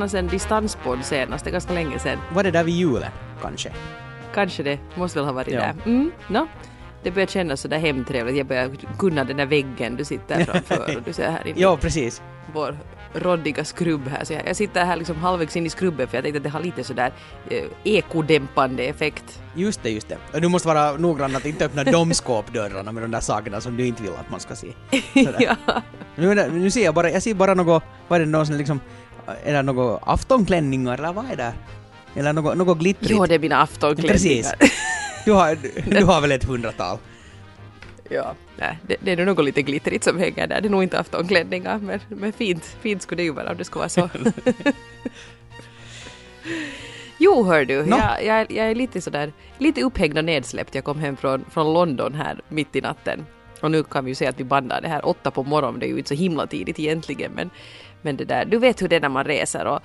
annars en distanspodd senast, det är ganska länge sedan. Var det där vid julen, kanske? Kanske det, måste väl ha varit Ja. där. Mm, no. Det börjar kännas sådär hemtrevligt, jag börjar kunna den där väggen du sitter framför och du ser här inne Ja, precis. vår råddiga skrubb här. Så jag, jag sitter här liksom halvvägs in i skrubben för jag tänkte att det har lite sådär eh, ekodämpande effekt. Just det, just det. Och du måste vara noggrann att inte öppna de skåpdörrarna med de där sakerna som du inte vill att man ska se. Ja. Nu, nu ser jag bara, jag ser bara något, vad är det någon liksom, är det något aftonklänningar eller vad är det? Eller något, något glittrigt? Jo, det är mina aftonklänningar. Precis. Du har, du har väl ett hundratal? ja. Nej, det, det är nog något lite glittrigt som hänger där. Det är nog inte aftonklänningar, men, men fint, fint skulle det ju vara om det skulle vara så. Jo, hör du, Nå? jag, jag, jag är lite sådär, lite upphängd och nedsläppt. Jag kom hem från, från London här mitt i natten. Och nu kan vi ju säga att vi bandar det här åtta på morgonen, det är ju inte så himla tidigt egentligen, men, men det där, du vet hur det är när man reser och,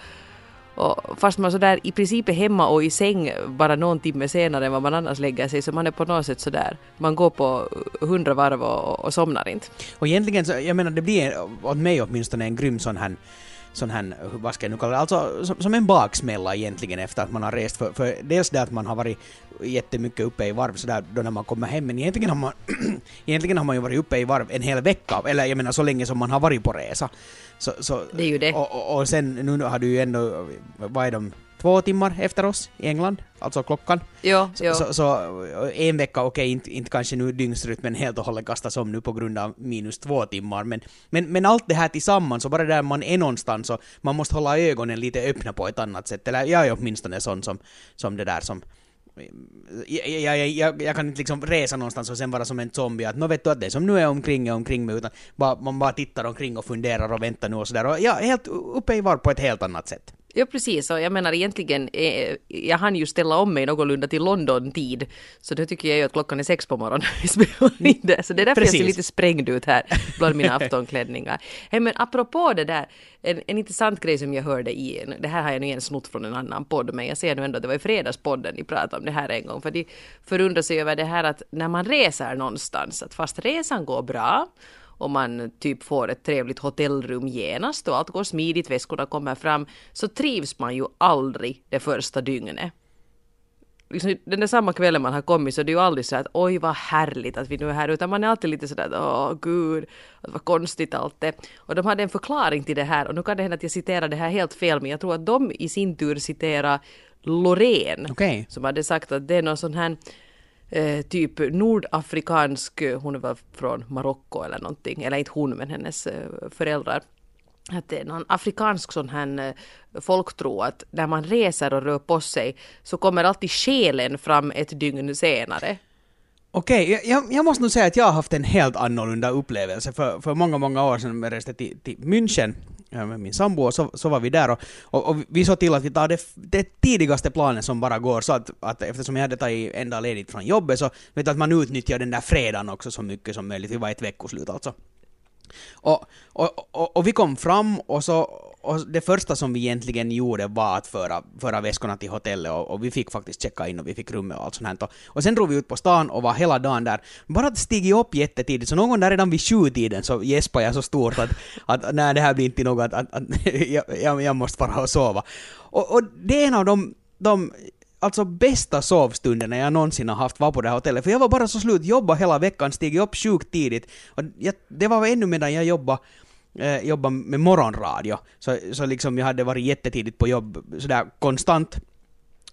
och fast man sådär i princip är hemma och i säng bara någon timme senare än vad man annars lägger sig, så man är på något sätt sådär, man går på hundra varv och, och somnar inte. Och egentligen så, jag menar det blir åt mig åtminstone en grym sån här sån här, vad ska jag nu kalla det, alltså som, som en baksmälla egentligen efter att man har rest. För, för dels det att man har varit jättemycket uppe i varv sådär då när man kommer hem, men egentligen har man, egentligen har man ju varit uppe i varv en hel vecka, eller jag menar så länge som man har varit på resa. Så, så, Det är ju det. Och, och, och sen nu har du ju ändå, vad är de, två timmar efter oss i England, alltså klockan. Jo, jo. Så, så en vecka, okej, inte, inte kanske nu dygnsrytmen helt och hållet kastas om nu på grund av minus två timmar, men, men, men allt det här tillsammans och bara där man är någonstans och man måste hålla ögonen lite öppna på ett annat sätt, eller jag är åtminstone sån som, som det där som jag, jag, jag, jag, jag kan inte liksom resa någonstans och sen vara som en zombie att nå vet du att det som nu är omkring är omkring mig utan bara, man bara tittar omkring och funderar och väntar nu och sådär och jag är helt uppe i varv på ett helt annat sätt. Ja precis, och jag menar egentligen, eh, jag hann ju ställa om mig någorlunda till London-tid, så då tycker jag ju att klockan är sex på morgonen. När vi spelar in det, så det är därför jag ser Precis. lite sprängd ut här bland mina aftonklänningar. Hey, men apropå det där, en, en intressant grej som jag hörde i, det här har jag nu igen snott från en annan podd, men jag ser nu ändå att det var i Fredagspodden ni pratade om det här en gång, för de förundrar sig över det här att när man reser någonstans, att fast resan går bra, och man typ får ett trevligt hotellrum genast och allt går smidigt, väskorna kommer fram, så trivs man ju aldrig det första dygnet. Liksom, den där samma kvällen man har kommit så det är ju aldrig så att oj vad härligt att vi nu är här, utan man är alltid lite sådär åh gud, att vad konstigt allt är. Och de hade en förklaring till det här och nu kan det hända att jag citerar det här helt fel, men jag tror att de i sin tur citerar Loreen Okej. som hade sagt att det är någon sån här eh, typ nordafrikansk, eh, hon är väl från Marocko eller någonting, eller inte hon men hennes eh, föräldrar. Att det är någon afrikansk sån här eh, folktro att när man reser och rör på sig så kommer alltid själen fram ett dygn senare. Okej, jag- jag, jag måste nog säga att jag har haft en helt annorlunda upplevelse. För, för många, många år sedan när jag reste till, till München med min sambo och så, så var vi där och, och, och vi såg till att vi tar det, det tidigaste planet som bara går så att, att eftersom jag hade tagit en dag ledigt från jobbet så vet du att man utnyttjar den där fredagen också så mycket som möjligt. Vi var ett veckoslut alltså. Och, och, och, och vi kom fram och så och det första som vi egentligen gjorde var att föra, föra väskorna till hotellet och, och vi fick faktiskt checka in och vi fick rummet och allt sånt här. Och, och sen drog vi ut på stan och var hela dagen där. Bara att stiga upp jättetidigt, så någon gång där redan vid sjutiden så gäspade jag så stort att, att nej det här blir inte något, att, att, att jag, jag, måste bara och sova. Och, och det är en av de, de alltså bästa sovstunderna jag någonsin har haft var på det här hotellet. För jag var bara så slut, jobba hela veckan, stigit upp sjukt tidigt. Och jag, det var ännu medan jag jobbade eh, jobba med morgonradio. Så, så liksom jag hade varit jättetidigt på jobb sådär konstant.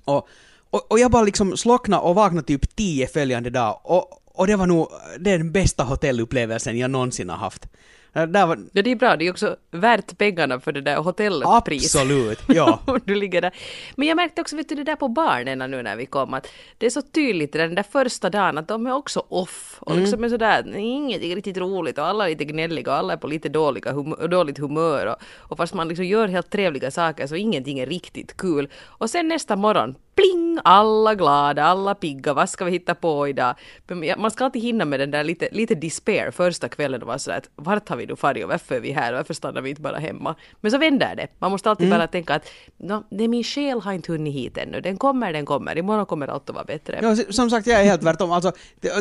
Och, och, och jag bara liksom slocknade och vaknade typ tio följande dag. Och, och det var nog den bästa hotellupplevelsen jag någonsin har haft. Eh, Där var, Ja, det är bra, det är också värt pengarna för det där hotellpriset. absolut, ja. Du ligger där. Men jag märkte också, vet du, det där på barnen nu när vi kom, att det är så tydligt den där första dagen att de är också off. Och liksom är sådär, inget är riktigt roligt och alla är lite gnälliga och alla är på lite dåliga hum- dåligt humör. Och, och fast man liksom gör helt trevliga saker så ingenting är riktigt kul. Och sen nästa morgon, pling, alla glada, alla pigga, vad ska vi hitta på idag? Men man ska alltid hinna med den där lite, lite despair första kvällen och vara sådär att vart har vi nu farit och varför är vi här varför stannar vi inte bara hemma? Men så vänder det. Man måste alltid bara tänka att no, det min själ har inte hunnit hit ännu. Den kommer, den kommer. Imorgon kommer allt att vara bättre. Ja, som sagt, jag är helt tvärtom. Alltså,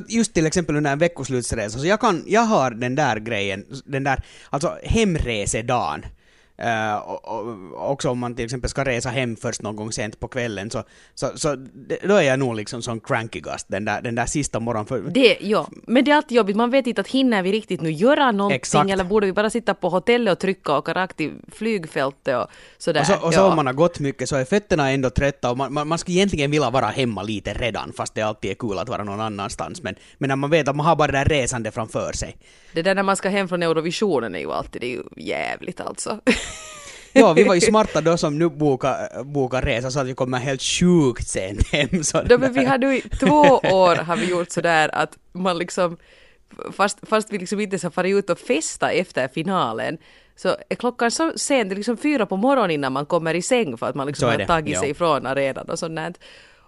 just till exempel under en veckoslutsresa, så jag kan, jag har den där grejen, den där, alltså hemresedagen. Uh, och, och, också om man till exempel ska resa hem först någon gång sent på kvällen så, så, så då är jag nog liksom som crankigast den där, den där sista morgonen. För... Det, ja. Men det är alltid jobbigt, man vet inte att hinner vi riktigt nu göra någonting Exakt. eller borde vi bara sitta på hotellet och trycka och åka rakt till flygfältet och sådär. Och så, och så ja. om man har gått mycket så är fötterna ändå trötta och man, man, man skulle egentligen vilja vara hemma lite redan fast det alltid är kul att vara någon annanstans. Men, men när man vet att man har bara det där resande framför sig. Det där när man ska hem från Eurovisionen är ju alltid det är ju jävligt alltså. ja, vi var ju smarta då som nu bokade boka resa så att vi kommer helt sjukt sent hem. Så men vi hade ju två år har vi gjort sådär att man liksom fast, fast vi liksom inte har farit ut och festa efter finalen så är klockan så sent, det är liksom fyra på morgonen innan man kommer i säng för att man liksom har tagit sig ifrån arenan och sånt.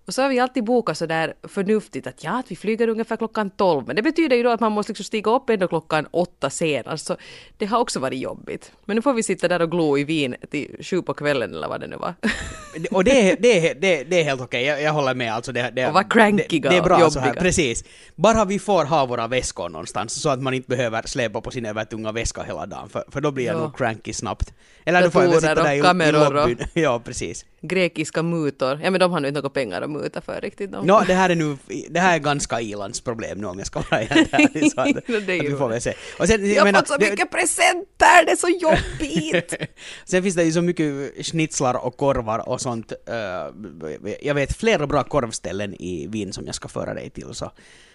Och så har vi alltid bokat så där förnuftigt att ja, att vi flyger ungefär klockan 12. Men det betyder ju då att man måste liksom stiga upp ändå klockan åtta senast. Så det har också varit jobbigt. Men nu får vi sitta där och glo i vin till sju på kvällen eller vad det nu var. och det, det, det, det är helt okej, jag, jag håller med. Alltså det, det, och vara crankiga det, det är bra och så här, precis. Bara vi får ha våra väskor någonstans så att man inte behöver släpa på sin övertunga väska hela dagen. För, för då blir jag jo. nog cranky snabbt. Eller då får jag sitta där i, i lobbyn. ja, precis grekiska mutor. Ja men de har nu inte några pengar att muta för riktigt. De. No, det här är nu, det här är ganska Ilands problem nu om jag ska vara helt ärlig. Så att, no, det att vi får väl se. Och sen, jag, jag har fått så mycket det, presenter, det är så jobbigt! sen finns det ju så mycket schnitzlar och korvar och sånt. Uh, jag vet flera bra korvställen i Wien som jag ska föra dig till. Så,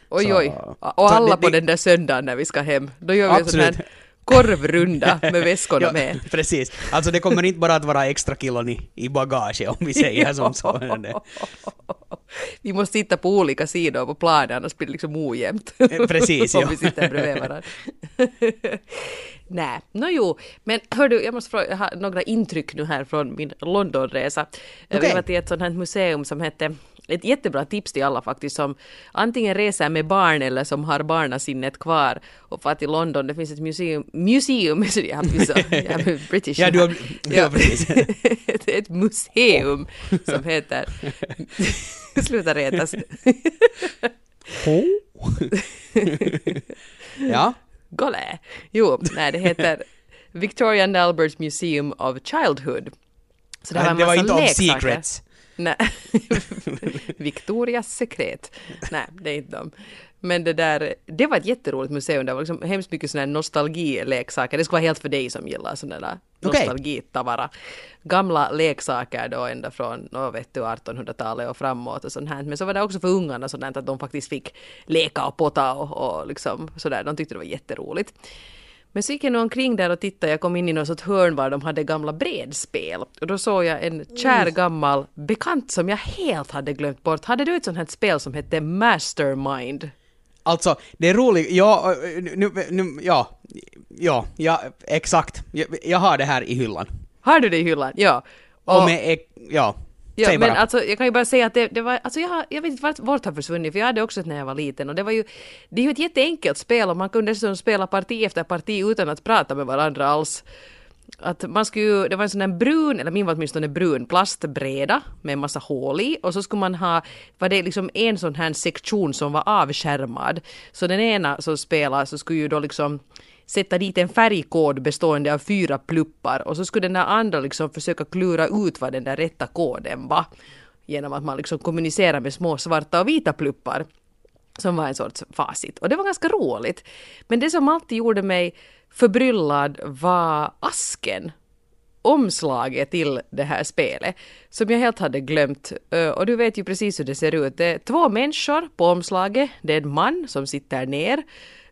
oj så, oj, och alla det, på den där söndagen när vi ska hem. Då gör vi absolut. sån här korvrunda med väskorna ja, med. Precis. Alltså det kommer inte bara att vara extra kilon i, i bagage om vi säger som så. vi måste sitta på olika sidor på planen annars blir det liksom ojämnt. Eh, precis, Om vi sitter bredvid varandra. Nej, no, jo, men hör du, jag måste fråga, jag har några intryck nu här från min Londonresa. Okay. Vi var till ett sånt här museum som hette ett jättebra tips till alla faktiskt som antingen reser med barn eller som har barnasinnet kvar och far till London. Det finns ett museum, museum, jag har så, jag är British. ja, du har, ja, precis. ett, ett museum som heter, sluta retas. ja. Golle. Jo, nej det heter Victoria and Albert Museum of Childhood. Så det, var, det var inte om secrets. Nej. Victorias sekret. Nej, det är inte de. Men det där, det var ett jätteroligt museum. Det var liksom hemskt mycket sådana nostalgileksaker. Det ska vara helt för dig som gillar sådana där okay. nostalgitavara. Gamla leksaker då ända från, no, vet du, 1800-talet och framåt och sånt här. Men så var det också för ungarna sådant att de faktiskt fick leka och potta och, och liksom sådär. De tyckte det var jätteroligt. Men så gick jag nog omkring där och tittade, jag kom in i något sånt hörn var de hade gamla bredspel. Och då såg jag en kär mm. gammal bekant som jag helt hade glömt bort. Hade du ett sånt här spel som hette Mastermind? Alltså, det är roligt, ja, nu, nu, ja, ja, ja, exakt. Jag, jag har det här i hyllan. Har du det i hyllan? Ja. Och, och med, ja, Ja, men alltså, jag kan ju bara säga att det, det var, alltså jag, jag vet inte vart, vart har försvunnit, för jag hade också ett när jag var liten och det var ju, det är ju ett jätteenkelt spel och man kunde dessutom spela parti efter parti utan att prata med varandra alls. Att man skulle det var en sån där brun, eller min var åtminstone brun, plastbräda med en massa hål i. Och så skulle man ha, var det liksom en sån här sektion som var avskärmad. Så den ena som spelade så skulle ju då liksom sätta dit en färgkod bestående av fyra pluppar. Och så skulle den där andra liksom försöka klura ut vad den där rätta koden var. Genom att man liksom kommunicerar med små svarta och vita pluppar som var en sorts facit. Och det var ganska roligt. Men det som alltid gjorde mig förbryllad var asken omslaget till det här spelet som jag helt hade glömt. Eh, och du vet ju precis hur det ser ut. Det är två människor på omslaget. Det är en man som sitter ner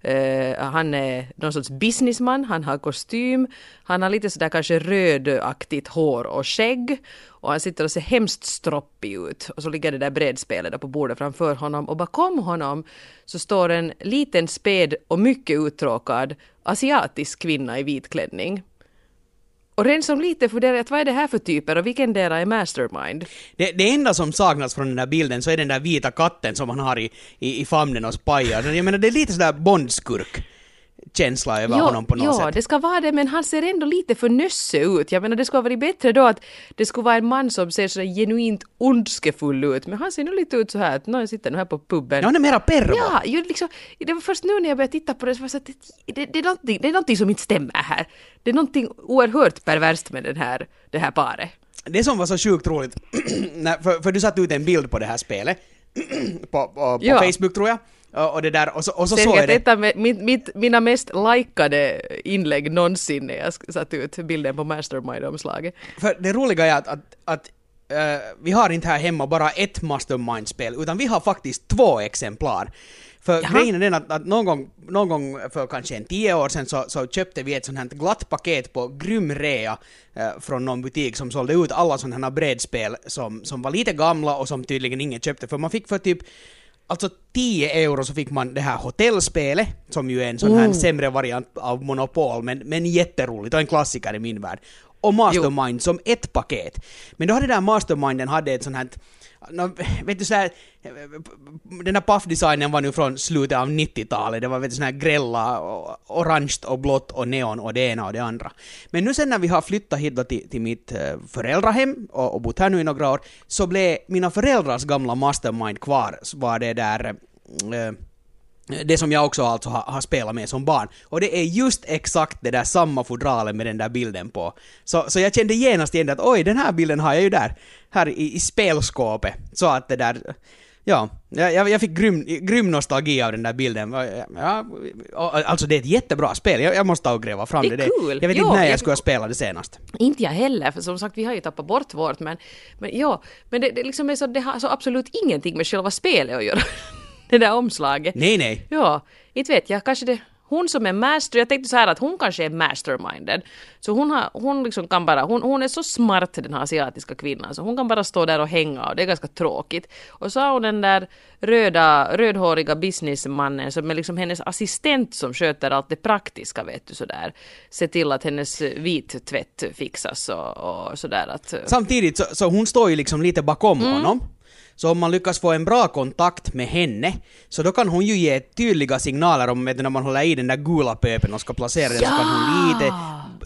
Uh, han är någon sorts businessman, han har kostym, han har lite sådär kanske rödaktigt hår och skägg. Och han sitter och ser hemskt stroppig ut. Och så ligger det där brädspelet där på bordet framför honom. Och bakom honom så står en liten späd och mycket uttråkad asiatisk kvinna i vit klänning. Och redan som lite funderar att vad är det här för typer och vilken dera är mastermind? Det, det enda som saknas från den där bilden så är den där vita katten som han har i, i, i famnen och spajar. Jag menar det är lite sådär Bondskurk känsla över honom på något ja, sätt. det ska vara det, men han ser ändå lite för nösse ut. Jag menar, det skulle ha varit bättre då att det skulle vara en man som ser så genuint ondskefull ut, men han ser nu lite ut så här att någon sitter nu här på puben. Ja, han är mera pervo. Ja, ju liksom, det var först nu när jag började titta på det så var det så att det, det, det, är någonting, det är någonting som inte stämmer här. Det är någonting oerhört perverst med den här, det här paret. Det som var så sjukt roligt, för, för du satte ut en bild på det här spelet, på, på, på Ja. Facebook tror jag, och, det där, och så, och så jag Säkert det. ett av mi- mitt, mitt, mina mest likade inlägg någonsin när jag satte ut bilden på Mastermind-omslaget. För det roliga är att, att, att eh, vi har inte här hemma bara ett Mastermind-spel, utan vi har faktiskt två exemplar. För Jaha. grejen är den att, att någon, gång, någon gång för kanske en tio år sedan så, så köpte vi ett sånt här glatt paket på grym rea eh, från någon butik som sålde ut alla sådana här brädspel som, som var lite gamla och som tydligen ingen köpte. För man fick för typ Alltså 10 euro så fick man det här hotellspelet, som ju är en sån här Oh. sämre variant av Monopol, men, men jätteroligt och en klassiker i min värld. Och Mastermind som ett paket. Men då hade den där Masterminden hade ett sånt här nå, vet du såhär, den här puffdesignen var nu från slutet av 90-talet, det var vet du sån här grälla, orange och blått och neon och det ena och det andra. Men nu sen när vi har flyttat hit då till, till mitt eh, föräldrahem och, och bott här nu i några år, så blev mina föräldrars gamla mastermind kvar, så var det där eh, det som jag också alltså har, har spelat med som barn. Och det är just exakt det där samma fodralet med den där bilden på. Så, så jag kände genast igen att oj, den här bilden har jag ju där, här i, i spelskåpet. Så att det där, ja, jag, jag fick grym, grym nostalgi av den där bilden. Ja, alltså det är ett jättebra spel, jag, jag måste ta och gräva fram Det det. är kul. Jag vet Ja, inte när jag, jag- skulle ha spelat det senast. Inte jag heller, för som sagt vi har ju tappat bort vårt men, men ja, men det, det liksom är så, det har så absolut ingenting med själva spelet att göra. Det där omslaget. Nej, nej. Ja, inte vet jag, kanske det hon som är master, jag tänkte så här att hon kanske är masterminded. Så hon, har, hon liksom kan bara, hon, hon är så smart den här asiatiska kvinnan så hon kan bara stå där och hänga och det är ganska tråkigt. Och så har hon den där röda, rödhåriga businessmannen som är liksom hennes assistent som sköter allt det praktiska vet du sådär. Se till att hennes vittvätt fixas och, och sådär att... Samtidigt så, så hon står ju liksom lite bakom Mm. honom. Så om man lyckas få en bra kontakt med henne, så då kan hon ju ge tydliga signaler om vet du, när man håller i den där gula pöpen och ska placera den så kan hon lite,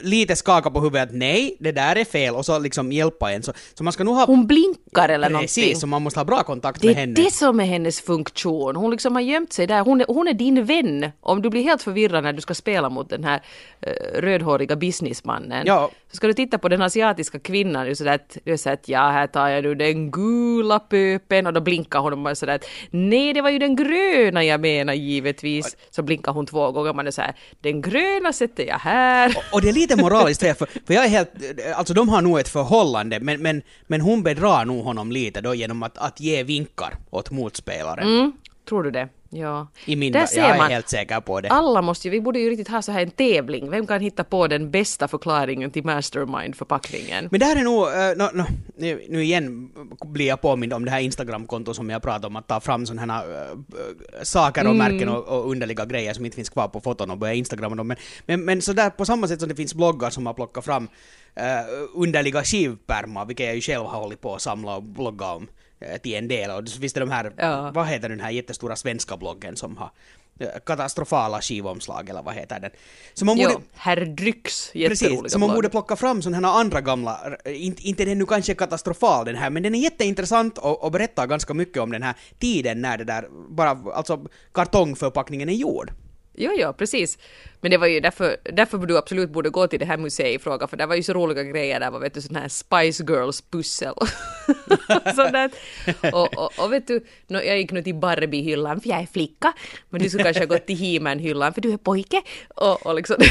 lite skaka på huvudet att nej, det där är fel och så liksom hjälpa en. Så, så man ska nog ha... Hon blinkar eller någonting. Precis, så man måste ha bra kontakt Det med är henne. det som är hennes funktion. Hon liksom har gömt sig där. Hon är, hon är din vän. Om du blir helt förvirrad när du ska spela mot den här uh, rödhåriga businessmannen. Ja. Så ska du titta på den asiatiska kvinnan. Är sådär att, du är sådär att ja, här tar jag nu den gula pöpen och då blinkar hon och man är sådär att nej, det var ju den gröna jag menar givetvis. Så blinkar hon två gånger. Man är såhär, den gröna sätter jag här. Och det är lite moraliskt fel, för, för jag är helt... Alltså de har nog ett förhållande, men, men, men hon bedrar nog honom lite då genom att, att ge vinkar åt motspelaren. Mm, tror du det? Ja. I min Där ser jag är man. helt säker på det. Alla måste ju, vi borde ju riktigt ha så här en tävling. Vem kan hitta på den bästa förklaringen till Mastermind-förpackningen? Men det här är nog, uh, no, no, nu, nu igen blir jag påmind om det här Instagram-kontot som jag pratade om, att ta fram sådana här uh, saker och märken och, och underliga grejer som inte finns kvar på foton och börja instagramma dem. Men, men, men så där på samma sätt som det finns bloggar som har plockat fram uh, underliga skivpärmar, vilket jag ju själv har hållit på att samla och blogga om till en del. Och så finns det de här, Ja. vad heter den här jättestora svenska bloggen som har eh, katastrofala skivomslag eller vad heter den? Så man borde, Jo, Herr Drycks jätteroliga Precis, så man blogg. borde plocka fram sådana här andra gamla, inte, inte den nu kanske katastrofal den här, men den är jätteintressant och, och berättar ganska mycket om den här tiden när det där, bara alltså kartongförpackningen är gjord. Jo, jo, precis. Men det var ju därför, därför du absolut borde gå till det här museet i fråga, för det var ju så roliga grejer där, var vet du, sån här Spice Girls pussel. Sånt där. Och, och, och vet du, no, jag gick nu till Barbie-hyllan, för jag är flicka, men du skulle kanske ha gått till He-Man-hyllan, för du är pojke. Och, och liksom...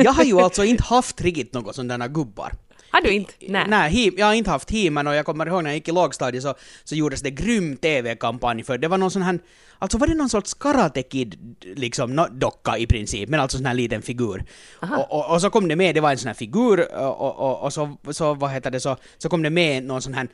Jag har ju alltså inte haft riktigt något sådana gubbar. Har du inte? Nej. Nej, jag har inte haft He-Man och jag kommer ihåg när jag gick i lågstadiet så, så gjordes det grym TV-kampanj för det var någon sån här, alltså var det någon sorts Karate Kid liksom, no, docka i princip, men alltså sån här liten figur. Och, och, och så kom det med, det var en sån här figur och, och, så, så, vad heter det, så, så kom det med någon sån här,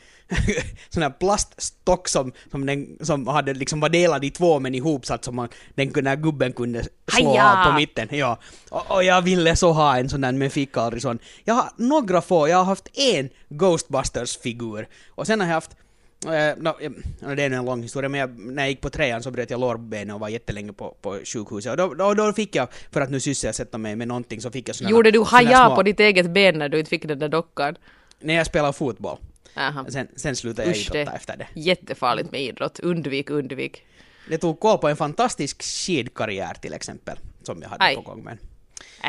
sån här plaststock som, som, den, som hade liksom var delad i två men ihopsatt som man, den, den här gubben kunde slå Haja! av på mitten. Ja. Och, och jag ville så ha en sån där men fick aldrig sån. Jag har några få, jag har haft en Ghostbusters-figur och sen har jag haft Eh, no, det är en lång historia, men jag, när jag gick på trean så bröt jag lårbenet och var jättelänge på, på sjukhuset. Och då, då, då fick jag, för att nu sysselsätta mig med någonting, så fick jag såna Gjorde du haja små- på ditt eget ben när du inte fick den där dockan? När jag spelade fotboll. Aha. Sen, sen slutade jag idrotta det- efter det. Jättefarligt med idrott. Undvik, undvik. Det tog koll på en fantastisk skidkarriär till exempel, som jag hade Aj. på gång. Men...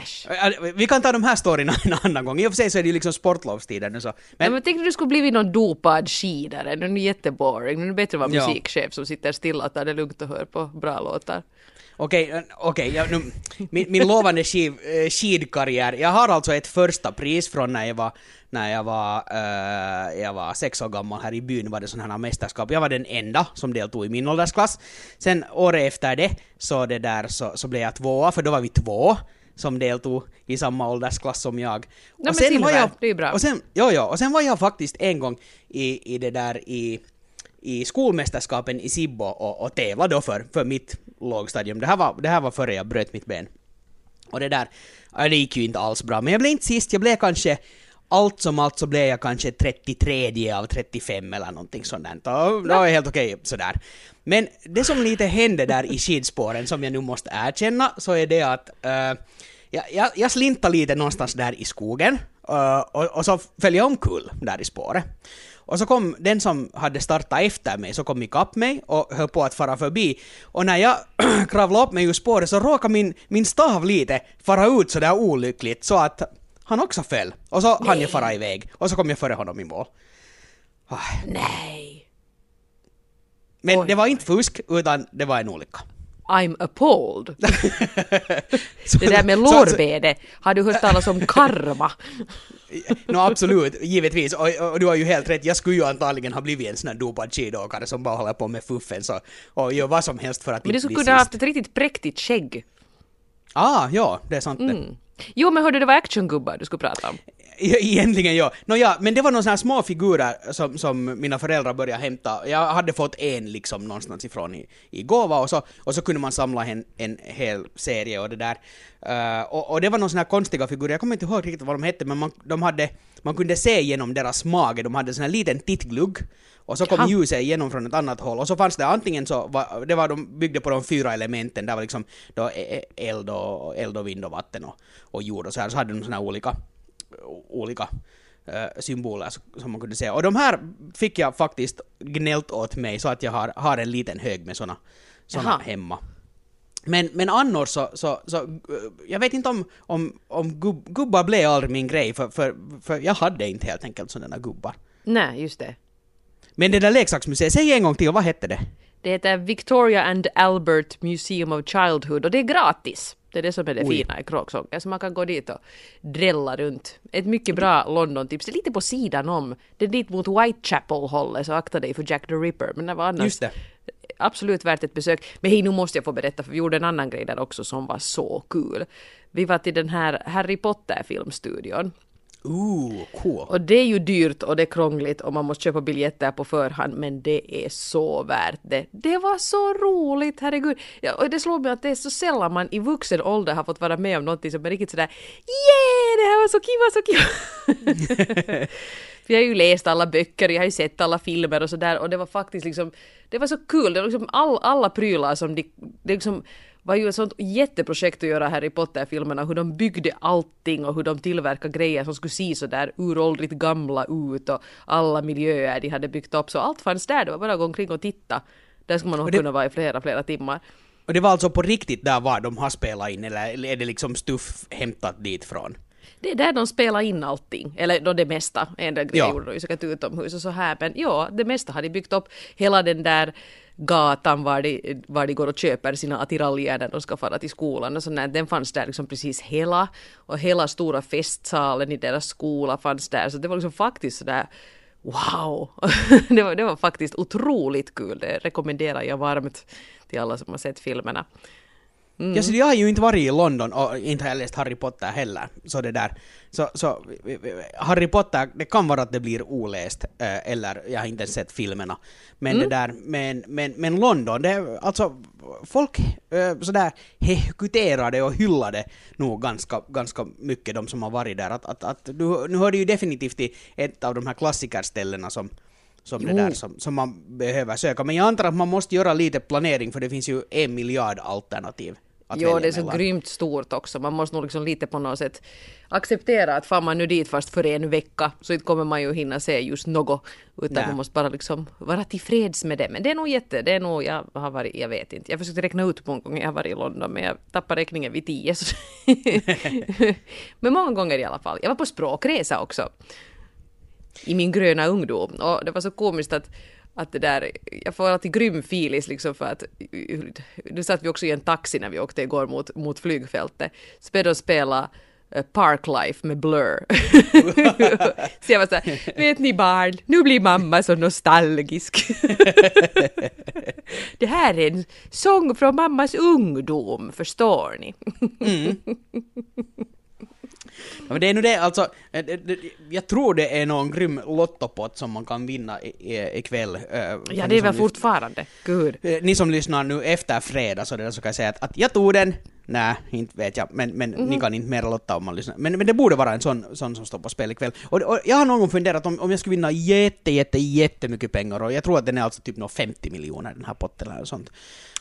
Äsch. Vi kan ta de här storyna en annan gång. I och för sig så är det ju liksom sportlovstider nu så. Men, Men, men tänk du skulle blivit någon dopad skidare. Nu är det jätteboring. Nu är det bättre att vara Ja. musikchef som sitter stilla och tar det lugnt och hör på bra låtar. Okej, äh, okej, ja, nu, min, min lovande skid, äh, skidkarriär. Jag har alltså ett första pris från när jag var, när jag var, äh, jag var sex år gammal här i byn var det sådana här mästerskap. Jag var den enda som deltog i min åldersklass. Sen året efter det så det där så, så blev jag tvåa, för då var vi två som deltog i samma åldersklass som jag. men silver, det är ju bra. Och sen, jo, jo, och sen var jag faktiskt en gång i, i det där i i skolmästerskapen i Sibbo och, och tävlade då för, för mitt lågstadium. Det här, var, det här var före jag bröt mitt ben. Och det där, det gick ju inte alls bra. Men jag blev inte sist, jag blev kanske allt som allt så blev jag kanske 33 av 35 eller någonting sånt där. Och Det var helt okej sådär. Men det som lite hände där i skidspåren som jag nu måste erkänna så är det att eh, jag, jag, jag slintade lite någonstans där i skogen eh, och, och så föll jag omkull där i spåret. Och så kom den som hade startat efter mig, så kom ikapp mig och höll på att fara förbi. Och när jag kravlade upp mig ur spåret så råkade min, min stav lite fara ut sådär olyckligt så att han också föll. Och så hann jag fara iväg. Och så kom jag före honom i mål. Ah, Nej. Men Oj. det var inte fusk, utan det var en olycka. I'm appalled. Det där med lårbenet. Har du hört talas om karma? No, absolut, givetvis. Och, och du har ju helt rätt, jag skulle ju antagligen ha blivit en sån här dopad skidåkare som bara håller på med fuffens och, och gör vad som helst för att Men du skulle kunna ha haft ett riktigt präktigt skägg. Ah, ja, det är sant det. Jo, men hörde det var actiongubbar du skulle prata om. Egentligen ja. Nå ja, men det var några såna här små figurer som, som mina föräldrar började hämta. Jag hade fått en liksom någonstans ifrån i, i gåva och så, och så kunde man samla en, en hel serie och det där. Eh, och, och det var några såna här konstiga figurer, jag kommer inte ihåg riktigt vad de hette men man, de hade, man kunde se genom deras mage, de hade sån här liten tittglugg. Och så kom Jaha. ljuset igenom från ett annat håll och så fanns det antingen så, var, det var de byggde på de fyra elementen, där var liksom då e- e- eld och, eld och vind och vatten och, och jord och så här, så hade de såna här olika olika eh, symboler som man kunde se. Och de här fick jag faktiskt gnällt åt mig så att jag har, har en liten hög med såna, såna Jaha. hemma. Men, men annars så, så, så eh, jag vet inte om, om, om gubb, gubbar blev aldrig min grej, för, för, för jag hade inte helt enkelt sådana gubbar. Nej, just det. Men det där leksaksmuseet, säg en gång till, vad hette det? Det heter Victoria and Albert Museum of Childhood och det är gratis. Det är det som är det Oj. fina i Kråksången, så man kan gå dit och drälla runt. Ett mycket bra London-tips. Det är lite på sidan om. Det är dit mot Whitechapel-hållet, så akta dig för Jack the Ripper. Men det var annars Just det. absolut värt ett besök. Men hej, nu måste jag få berätta, för vi gjorde en annan grej där också som var så kul. Vi var till den här Harry Potter-filmstudion. Ooh, cool. Och det är ju dyrt och det är krångligt och man måste köpa biljetter på förhand men det är så värt det. Det var så roligt, herregud. Ja, och det slår mig att det är så sällan man i vuxen ålder har fått vara med om någonting som är riktigt sådär yeah, det här var så kiva, så kiva. För jag har ju läst alla böcker, jag har ju sett alla filmer och sådär och det var faktiskt liksom, det var så kul, det var liksom all, alla prylar som de, det liksom var ju ett sånt jätteprojekt att göra Harry Potter-filmerna, hur de byggde allting och hur de tillverkade grejer som skulle se så där uråldrigt gamla ut och alla miljöer de hade byggt upp, så allt fanns där, det var bara att gå omkring och titta. Där skulle man nog det- kunna vara i flera, flera timmar. Och det var alltså på riktigt där var de har spelat in, eller är det liksom stuff hämtat dit från? Det är där de spelar in allting, eller då det mesta. En grejer Ja. gjorde de ju säkert utomhus och så här, men ja, det mesta har de byggt upp. Hela den där gatan var de, var de går och köper sina attiraljer när de ska fara till skolan och sånt den fanns där liksom precis hela. Och hela stora festsalen i deras skola fanns där, så det var liksom faktiskt sådär Wow! det, var, det var faktiskt otroligt kul. Det rekommenderar jag varmt till alla som har sett filmerna. Ja, så jag har ju inte varit i London och inte har jag läst Harry Potter heller. Så det där. Så, så Harry Potter, det kan vara att det blir oläst, eh, eller jag har inte ens sett filmerna. Men det där, men, men, men London, det alltså folk eh, sådär hekuterade och hyllade nog ganska, ganska mycket de som har varit där. Att, att, att, du, nu hör det ju definitivt till ett av de här klassikerställena som som, det där, som, som man behöver söka. Men jag antar att man måste göra lite planering för det finns ju en miljard alternativ. Att Jo, det är så mellan. grymt stort också. Man måste nog liksom lite på något sätt acceptera att far man nu dit först för en vecka så inte kommer man ju hinna se just något. Utan Nej. man måste bara liksom vara tillfreds med det. Men det är nog jätte, det är nog, jag har varit, jag vet inte. Jag försökte räkna ut på en gång jag har varit i London men jag tappade räkningen vid tio. Men många gånger i alla fall. Jag var på språkresa också. I min gröna ungdom. Och det var så komiskt att att det där, jag får alltid grym filis liksom för att nu satt vi också i en taxi när vi åkte igår mot, mot flygfältet. Så började de spela eh, Parklife med Blur. så jag var så här, vet ni barn, nu blir mamma så nostalgisk. det här är en sång från mammas ungdom, förstår ni? Ja, men det är nu det, alltså, eh, jag tror det är någon grym lottopott som man kan vinna ikväll. eh, Ja, det är väl fortfarande. Gud. Eh, Ni som lyssnar nu efter fredag så, det så kan jag säga att, att jag tog den, nej, inte vet jag, men, men Mhm. ni kan inte mera lotta om man lyssnar. Men, men det borde vara en sån, sån som står på spel ikväll. Och, och jag har någon gång funderat om, om jag skulle vinna jätte, jätte, jättemycket pengar och jag tror att den är alltså typ nå 50 miljoner den här potten eller sånt.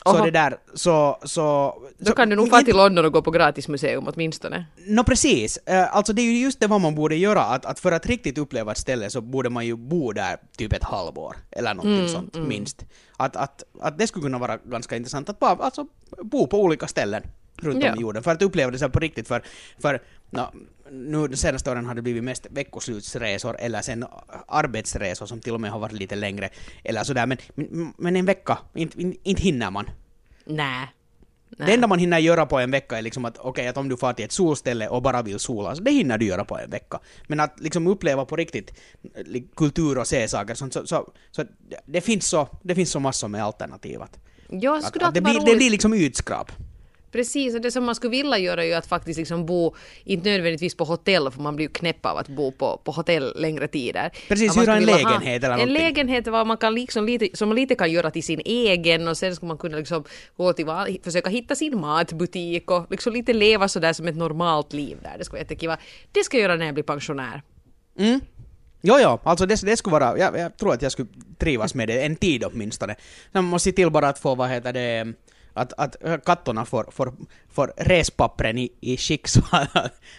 Så Oho. det där, så... så Då kan du nog fara till London och gå på gratismuseum åtminstone. Nå precis, Eh, alltså det är ju just det vad man borde göra, att, att för att riktigt uppleva ett ställe så borde man ju bo där typ ett halvår, eller någonting Mm, sånt minst. Att, att, att det skulle kunna vara ganska intressant att bara alltså, bo på olika ställen runt Ja. om i jorden, för att uppleva det så på riktigt, för, för nå, nu de senaste åren har det blivit mest veckoslutsresor, eller sen arbetsresor som till och med har varit lite längre, eller sådär, men, men, men en vecka, inte, inte, hinner man. Nä. Det enda man hinner göra på en vecka är liksom att okej, att om du far till ett solställe och bara vill sola, så det hinner du göra på en vecka. Men att liksom uppleva på riktigt kultur och se saker, sånt, så, så, så det- finns så, det finns så massor med alternativ. Att, Jag att, att det, blir, det blir liksom utskrap. Precis, och det som man skulle vilja göra är ju att faktiskt liksom bo, inte nödvändigtvis på hotell, för man blir ju knäpp av att bo på, på hotell längre tider. Precis, hyra en lägenhet eller En någonting. lägenhet var man kan liksom lite, som man lite kan göra till sin egen och sen skulle man kunna liksom gå till, försöka hitta sin matbutik och liksom lite leva sådär som ett normalt liv där. Det skulle vara jättekiva. Det ska jag göra när jag blir pensionär. Mm. Jo, jo, alltså det, det skulle vara, jag, jag tror att jag skulle trivas med det en tid åtminstone. Sen man måste se till bara att få, vad heter det, att, att kattorna får, får, får respappren i, i skick så att,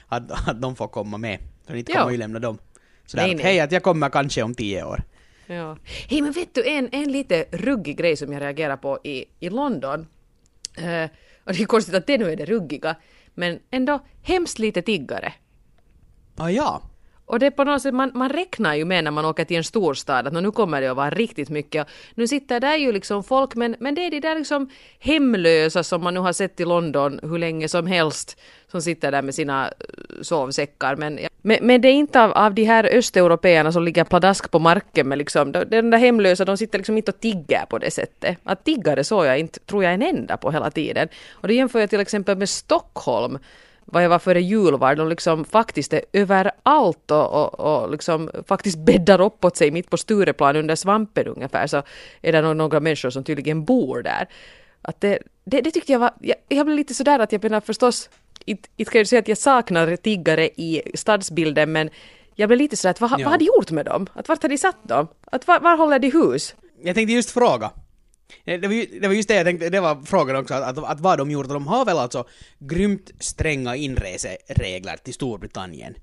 att, att de får komma med. Så inte kan Ja. man ju lämna dem. Sådär Nej, att nej. hej, att jag kommer kanske om tio år. Ja. Hej, men vet du en, en lite ruggig grej som jag reagerar på i, i London. Eh, och det är konstigt att det nu är det ruggiga, men ändå hemskt lite tiggare. Ah, ja. Och det är på något sätt, man, man räknar ju med när man åker till en storstad att nu kommer det att vara riktigt mycket. Nu sitter där ju liksom folk, men, men det är de där liksom hemlösa som man nu har sett i London hur länge som helst, som sitter där med sina eh, sovsäckar. Men, men, men det är inte av, av de här östeuropeerna som ligger pladask på marken med liksom, de, de där hemlösa, de sitter liksom inte och tigger på det sättet. Att tiggare såg jag inte, tror jag, en enda på hela tiden. Och det jämför jag till exempel med Stockholm vad jag var före jul var de liksom faktiskt är överallt och, och, och liksom faktiskt bäddar upp åt sig mitt på Stureplan under svampen ungefär så är det några människor som tydligen bor där. Att det, det, det tyckte jag var, jag, jag blev lite sådär att jag menar förstås, inte inte kan jag säga att jag saknar tiggare i stadsbilden men jag blev lite sådär att vad, Ja. vad har de gjort med dem? Att vart har de satt dem? Att var, var håller de hus? Jag tänkte just fråga. Eh, det var, ju, det var just det jag tänkte, det var frågan också, att, att, att vad de gjort. De har väl alltså grymt stränga inreseregler till Storbritannien.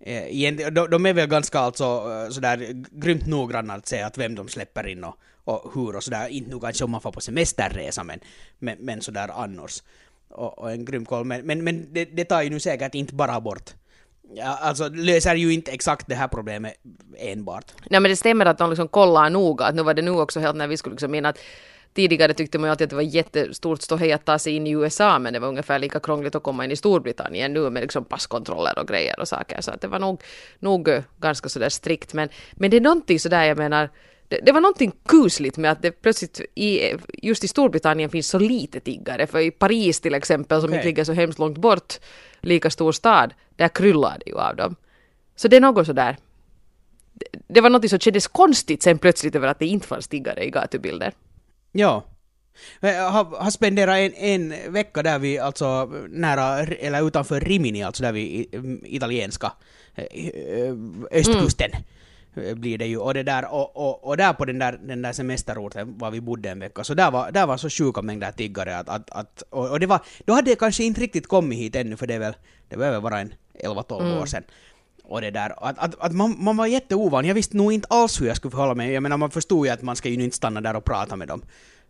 Eh, de, de är väl ganska alltså eh, sådär grymt noggranna att säga att vem de släpper in och, och hur och sådär. Inte nu kanske om man får på semesterresa men, men, men sådär annars. Och, och en grym koll. Men, men, men det, det tar ju nu säkert inte bara bort Ja, alltså löser ju inte exakt det här problemet enbart. Nej men det stämmer att de liksom kollar noga, att nu var det nu också helt när vi skulle liksom mena att Tidigare tyckte man ju alltid att det var jättestort ståhej att ta sig in i USA men det var ungefär lika krångligt att komma in i Storbritannien nu med liksom passkontroller och grejer och saker. Så att det var nog, nog ganska sådär strikt. Men, men det är någonting sådär jag menar det, det var någonting kusligt med att det plötsligt i, just i Storbritannien finns så lite tiggare för i Paris till exempel som Okej. inte ligger så hemskt långt bort lika stor stad där kryllar det ju av dem. Så det är något sådär det- det var något som kändes konstigt sen plötsligt över att det inte fanns tiggare i gatubilder. Ja. Jag har, har spenderat en, en vecka där vi, alltså nära, eller utanför Rimini, alltså där vid i- italienska eh, eh, östkusten. eh, blir det ju. Och, det där, och, och, och där på den där, den där semesterorten var vi bodde en vecka, så där var, där var så sjuka mängder tiggare att, att, att och, och det var, då hade det kanske inte riktigt kommit hit ännu, för det är väl, det var väl bara en 11-12 Mm. år sedan. Och det där, att, att, att man, man var jätteovan, jag visste nog inte alls hur jag skulle förhålla mig. Jag menar, man förstod ju att man ska ju inte stanna där och prata med dem.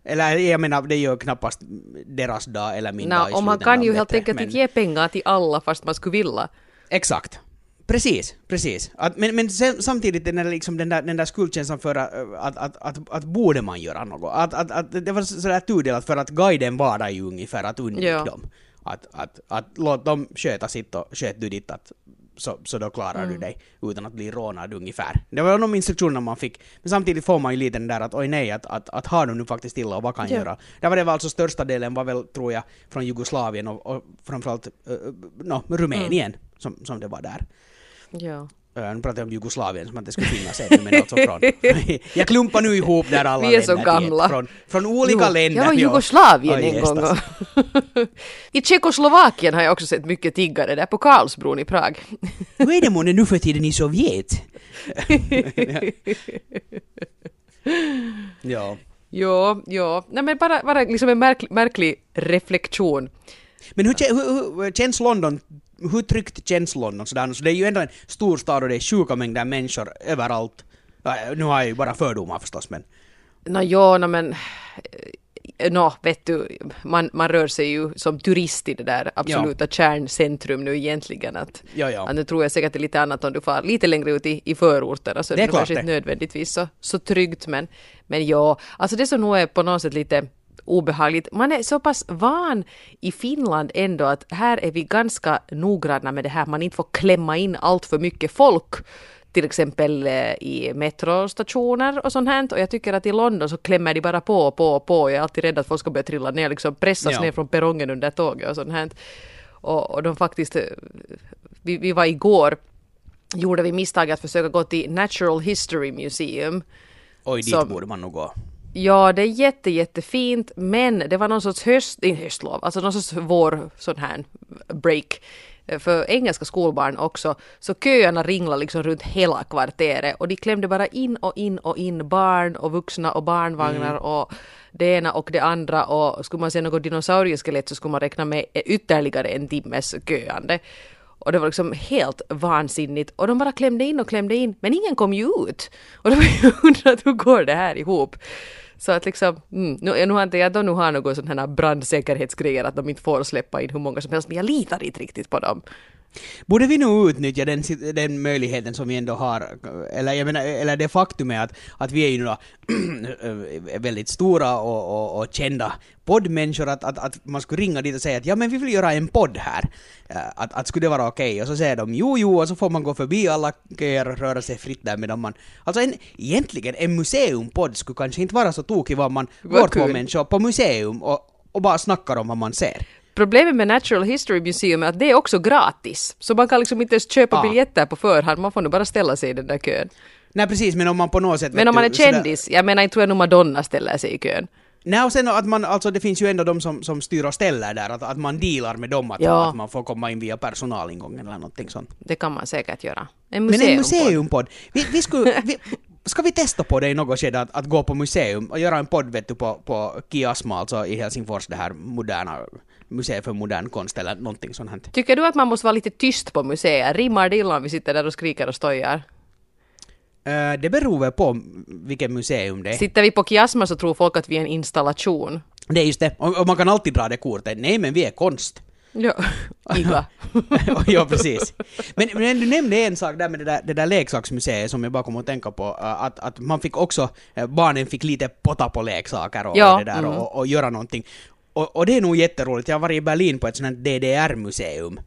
Eller jag menar, det gör knappast deras dag eller min Nå, dag i och man kan ju helt enkelt inte ge pengar till alla fast man skulle vilja. Exakt. Precis, precis. Att, men men sen, samtidigt den där, liksom, den, där, den där skuldkänslan för att, att, att, att, att borde man göra något. Att, att, att, det var så- sådär tudelat för att guiden var där ju ungefär att undvika Ja. dem. Att, att, att låt dem sköta sitt och sköt du ditt att så, så då klarar Mm. du dig utan att bli rånad ungefär. Det var de instruktionerna man fick. Men samtidigt får man ju lite den där att oj nej, att, att, att har du nu faktiskt illa och vad kan jag Ja. göra? Där var det väl alltså största delen var väl, tror jag, från Jugoslavien och, och framförallt uh, no, Rumänien Mm. som, som det var där. Ja. Uh, nu pratar jag om Jugoslavien som att det skulle finnas ännu, men alltså från... jag klumpar nu ihop där alla Vi är så länder gamla. Från, från olika Jo, länder. Jag var i. Jugoslavien Oj, en gång. och- I Tjeckoslovakien har jag också sett mycket tiggare, där på Karlsbron i Prag. Hur är det månne nu för tiden i Sovjet? ja. Jo, jo. Nej men bara, bara liksom en märklig, märklig reflektion. Men hur, hur, hur känns London? Hur tryggt känns London? Sådär? Så det är ju ändå en stor stad och det är sjuka mängder människor överallt. Ja, Nu har jag ju bara fördomar förstås men... Nå jo, no, men Nå, vet du, man, man rör sig ju som turist i det där absoluta kärncentrum nu egentligen. Att, Ja, ja. att nu tror jag säkert det är lite annat om du far lite längre ut i, i förorterna så Det är det kanske inte nödvändigtvis så, så tryggt men, men ja, alltså det som nog är på något sätt lite obehagligt. Man är så pass van i Finland ändå att här är vi ganska noggranna med det här, man inte får klämma in allt för mycket folk till exempel eh, i metrostationer och sånt här. Och jag tycker att i London så klämmer de bara på och på och på. Jag är alltid rädd att folk ska börja trilla ner, liksom pressas Ja. ner från perrongen under tåget och sånt här. Och, och de faktiskt, eh, vi, vi var igår, gjorde vi misstaget att försöka gå till Natural History Museum. Oj, dit Som- borde man nog gå. Ja, det är jätte, jättefint, men det var någon sorts höst, inte höstlov, alltså någon sorts vår sån här break eh, för engelska skolbarn också, så köerna ringlade liksom runt hela kvarteret och de klämde bara in och in och in barn och vuxna och barnvagnar och det ena och det andra och skulle man se något dinosaurieskelett så skulle man räkna med ytterligare en timmes köande. Och det var liksom helt vansinnigt. Och de bara klämde in och klämde in, men ingen kom ju ut. Och de undrade undrat hur går det här ihop? Så att liksom, mm, nu, nu har inte jag då nu har någon sån här brandsäkerhetsgrejer att de inte får släppa in hur många som helst, men jag litar inte riktigt på dem. Borde vi nog utnyttja den, den möjligheten som vi ändå har, eller jag menar, eller det faktumet att, att vi är ju nu då väldigt stora och, och, och kända poddmänniskor, att, att, att man skulle ringa dit och säga att ja men vi vill göra en podd här. Eh, Att, att skulle det vara okej? Och så säger de jo jo och så får man gå förbi alla köer och röra sig fritt där medan man... Alltså en, egentligen en museumpodd skulle kanske inte vara så tokig var man Vad går två människor på museum och, och bara snackar om vad man ser. Problemet med Natural History Museum är att det är också gratis. Så man kan liksom inte ens köpa Ah. biljetter på förhand, man får nu bara ställa sig i den där kön. Nej precis, men om man på något sätt... Men om man är du, sådär- kändis, jag menar inte tror jag nog Madonna ställer sig i kön. Nej, och sen att man, alltså det finns ju ändå de som, som styr och ställer där, att, att man dealar med dem, att, Ja. att man får komma in via personalingången eller någonting sånt. Det kan man säkert göra. En Men en museumpodd. museumpodd, vi, vi skulle, vi, ska vi testa på det i något skede att, att gå på museum och göra en podd vet du på, på Kiasma, alltså i Helsingfors, det här moderna museet för modern konst eller någonting sånt här. Tycker du att man måste vara lite tyst på museer? Rimmar det illa om vi sitter där och skriker och stojar? Eh, det beror väl på vilket museum det är. Sitter vi på Kiasma så tror folk att vi är en installation. Det är just det, och, och man kan alltid dra det kortet, nej men vi är konst. Ja, illa. ja, precis. Men, men du nämnde en sak där med det där, det där leksaksmuseet som jag bara kom att tänka på, äh, att, att man fick också, äh, barnen fick lite potta på leksaker och, Ja, och det där mm. och, och göra någonting. Och, och det är nog jätteroligt, jag har varit i Berlin på ett sånt här DDR-museum.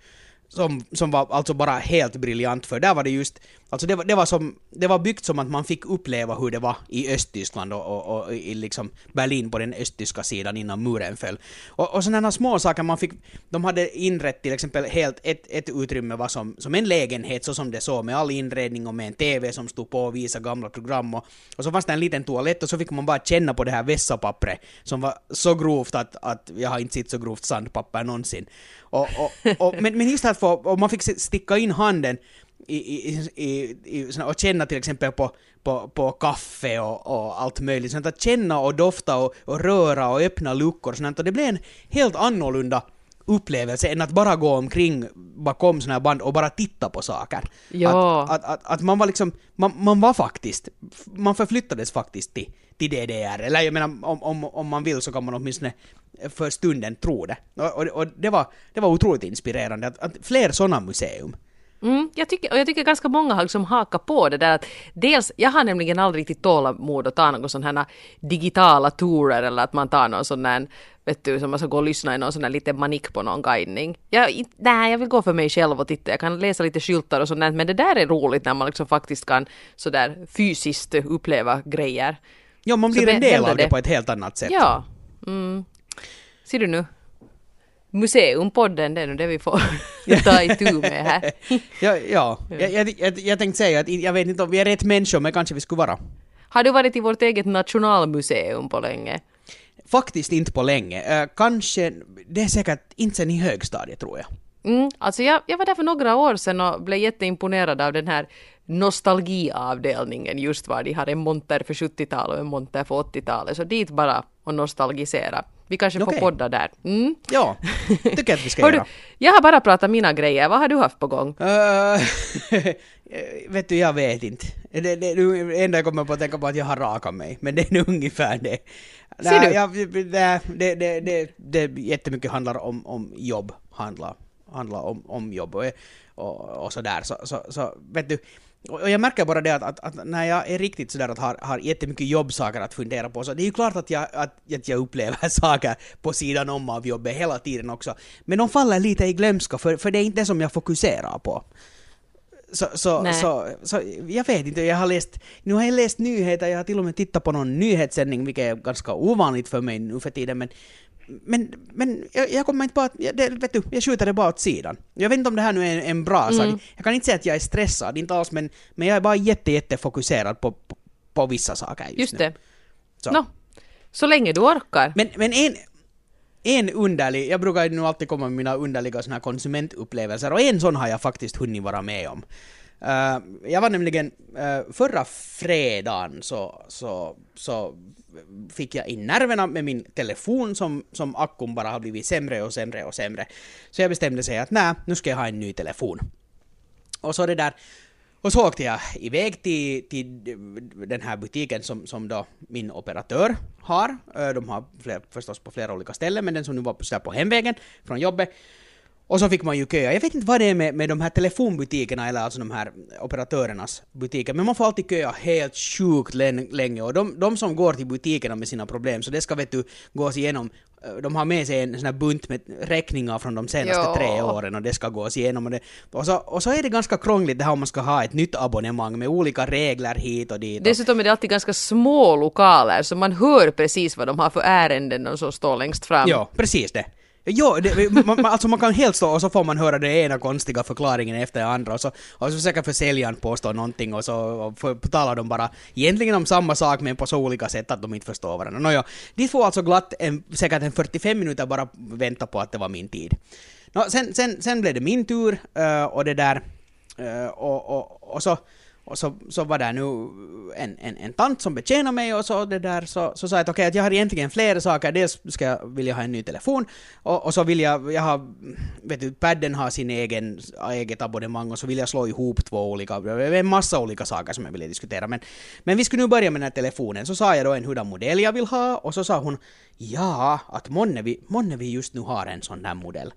Som, som var alltså bara helt briljant för där var det just, alltså det var, det var som, det var byggt som att man fick uppleva hur det var i Östtyskland och, och, och i liksom Berlin på den östtyska sidan innan muren föll. Och, och sådana små saker man fick, de hade inrett till exempel helt, ett, ett utrymme var som, som en lägenhet så som det såg med all inredning och med en TV som stod på och visade gamla program och, och så fanns det en liten toalett och så fick man bara känna på det här vässapappret som var så grovt att, att jag har inte sett så grovt sandpapper någonsin. Och, och, och, men, men just att få, och man fick sticka in handen i, i, i, i, såna, och känna till exempel på, på, på kaffe och, och allt möjligt. Sånt att känna och dofta och, och röra och öppna luckor och sånt. Och det blev en helt annorlunda upplevelse än att bara gå omkring bakom såna här band och bara titta på saker. Ja. Att, att, att, att man var liksom, man, man var faktiskt, man förflyttades faktiskt till, till DDR. Eller jag menar, om, om, om man vill så kan man åtminstone för stunden tro det. Och, och, och det, var, det var otroligt inspirerande att, att fler sådana museum. Mm, jag tycker, och jag tycker ganska många har liksom hakat på det där att dels, jag har nämligen aldrig riktigt tålamod att ta någon sån här digitala turer eller att man tar någon sån här, vet du, som man ska gå och lyssna i någon sån här liten manik på någon guidning. Jag, nej, jag vill gå för mig själv och titta, jag kan läsa lite skyltar och sånt där, men det där är roligt när man liksom faktiskt kan sådär fysiskt uppleva grejer. Ja, man Så blir en det- del av det det- på ett helt annat sätt. Ja. Mm. Ser du nu? Museumpodden, det är nu det vi får ta itu med här. ja, ja. Jag, jag, jag, jag tänkte säga att jag vet inte om vi är rätt människor, men kanske vi skulle vara. Har du varit i vårt eget nationalmuseum på länge? Faktiskt inte på länge. Uh, kanske, det är säkert inte sen i högstadiet tror jag. Mm, alltså jag, jag var där för några år sedan och blev jätteimponerad av den här nostalgiavdelningen just var de har en monter för 70-talet och en monter för 80-talet. Så dit bara och nostalgisera. Vi kanske får podda där. Mm. Ja, tycker jag att vi ska Hör du, göra. jag har bara pratat mina grejer. Vad har du haft på gång? Uh, vet du, jag vet inte. Det, det, det enda jag kommer på att tänka på att jag har rakat mig, men det är nog ungefär det. Ser du? Jag, det, det, det, det, det jättemycket handlar om, om jobb, handlar, handlar om, om jobb och, och, och sådär. Så, så, så vet du, och jag märker bara det att, att, att när jag är riktigt sådär att har, har jättemycket jobbsaker att fundera på så det är ju klart att jag, att, att jag upplever saker på sidan om av jobbet hela tiden också. Men de faller lite i glömska för, för det är inte det som jag fokuserar på. Så, så, så, så jag vet inte, jag har läst, nu har jag läst nyheter, jag har till och med tittat på någon nyhetssändning, vilket är ganska ovanligt för mig nu för tiden, men men, men jag, jag kommer inte på att, jag- det, vet du, jag skjuter det bara åt sidan. Jag vet inte om det här nu är en, en bra sak. Mm. Jag kan inte säga att jag är stressad, inte alls, men, men jag är bara jätte, jätte fokuserad på, på, på vissa saker just, Just nu. det. Så. Nå, så länge du orkar. Men, men en, en underlig, jag brukar ju nu alltid komma med mina underliga såna här konsumentupplevelser och en sån har jag faktiskt hunnit vara med om. Uh, jag var nämligen, uh, förra fredagen så, så, så fick jag in nerverna med min telefon som, som akkun bara har blivit sämre och sämre och sämre. Så jag bestämde sig att nej, nu ska jag ha en ny telefon. Och så det där, och så åkte jag iväg till, till den här butiken som, som då min operatör har. Eh, de har fler, förstås på flera olika ställen, men den som nu var på, på hemvägen från jobbet. Och så fick man ju köa. Jag vet inte vad det är med, med de här telefonbutikerna eller alltså de här operatörernas butiker, men man får alltid köa helt sjukt län- länge. Och de, de som går till butikerna med sina problem, så det ska vet du gås igenom. eh, De har med sig en sån här bunt med räkningar från de senaste Ja. tre åren och det ska gås igenom. Och, det, och, så, och så är det ganska krångligt det här om man ska ha ett nytt abonnemang med olika regler hit och dit. Och, Dessutom är det alltid ganska små lokaler så man hör precis vad de har för ärenden och så står längst fram. Ja, precis det. Jo, det, man, man- alltså man kan helt stå och så får man höra den ena konstiga förklaringen efter den andra och så, och så försöker försäljaren påstå någonting och så och för, talar de bara egentligen om samma sak men på så olika sätt att de inte förstår varandra. Nåja, de får alltså glatt en, säkert en 45 minuter bara vänta på att det var min tid. Nå, sen, sen, sen blev det min tur eh, och det där eh, och, och, och så och så, så var det nu en, en, en tant som betjänade mig och så det där så, så sa jag att okej att jag har egentligen flera saker. Dels ska jag, vill jag ha en ny telefon och, och så vill jag, jag har, vet du, padden har sin egen, eget abonnemang och så vill jag slå ihop två olika, det en massa olika saker som jag ville diskutera. Men, men vi skulle nu börja med den här telefonen. Så sa jag då en hurdan modell jag vill ha och så sa hon ja, att månne vi, månne vi just nu har en sån där modell.